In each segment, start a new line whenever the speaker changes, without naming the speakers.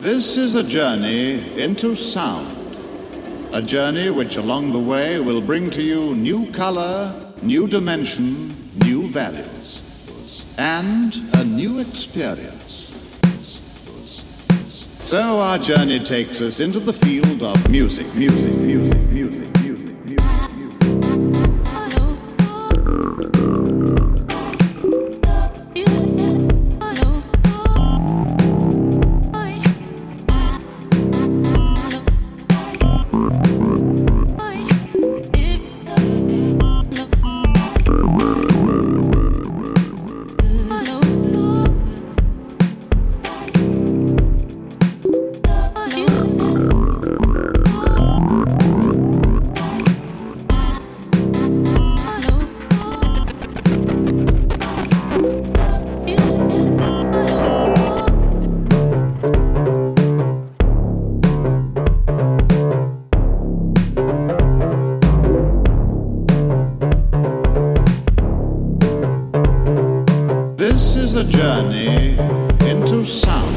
This is a journey into sound. A journey which along the way will bring to you new color, new dimension, new values, and a new experience. So our journey takes us into the field of music, music, music, music, a journey into sound.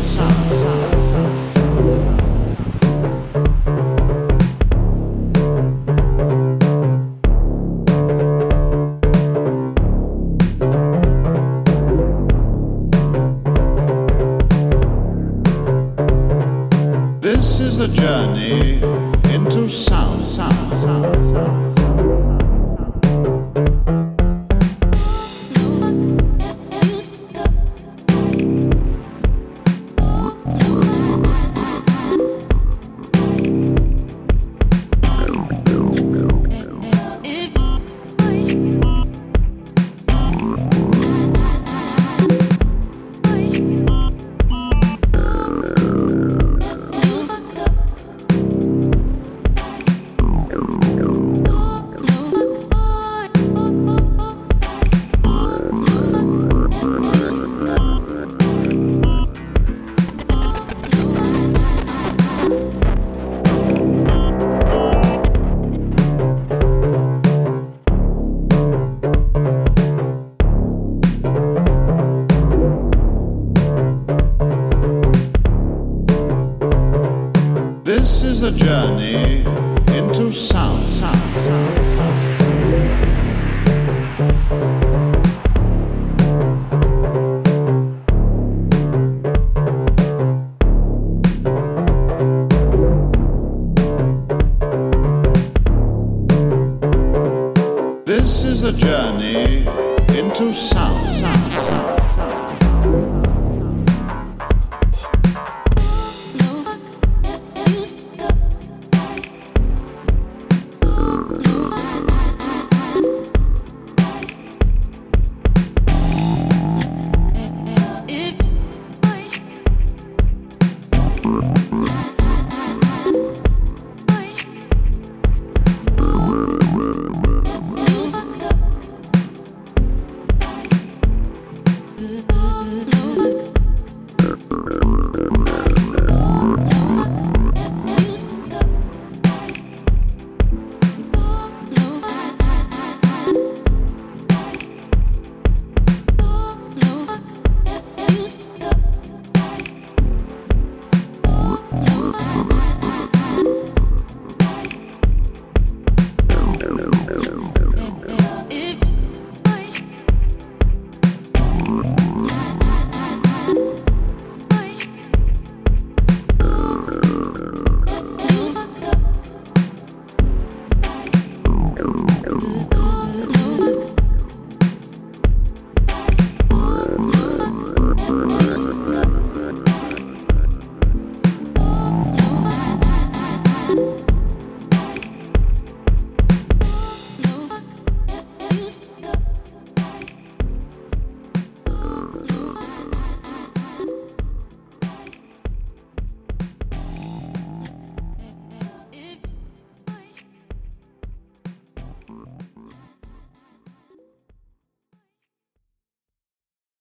This is a journey is a journey into sound. This is a journey into sound.
If Thank you.